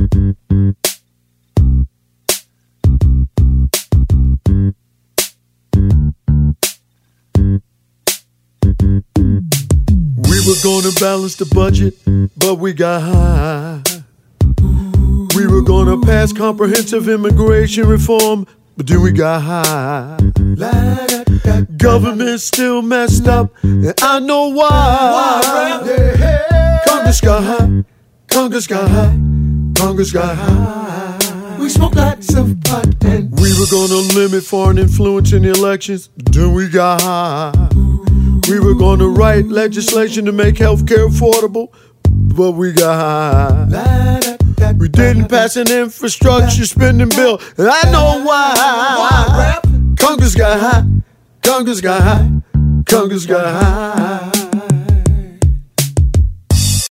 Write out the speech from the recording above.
We were gonna balance the budget, but we got high. We were gonna pass comprehensive immigration reform, but then we got high. Government's still messed up, and I know why. Congress got high, Congress got high. Congress got high. We smoked lots of pot and We were gonna limit foreign influence in the elections, then we got high. We were gonna write legislation to make healthcare affordable, but we got high. We didn't pass an infrastructure spending bill, and I know why. Congress got high, Congress got high, Congress got high.